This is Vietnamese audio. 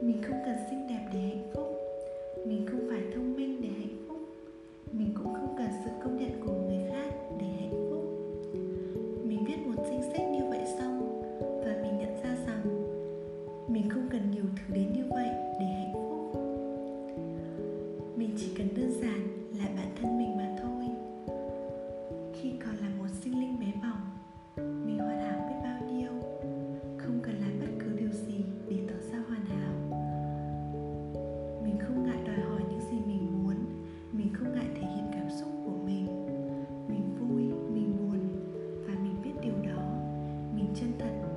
mình không cần xinh đẹp để hạnh phúc. Mình không phải thông minh để hạnh phúc. Mình cũng không cần sự công nhận của người khác để hạnh phúc. Mình viết một danh sách như vậy xong và mình nhận ra rằng mình không cần nhiều thứ đến như vậy để hạnh phúc. Mình chỉ cần đơn giản Chân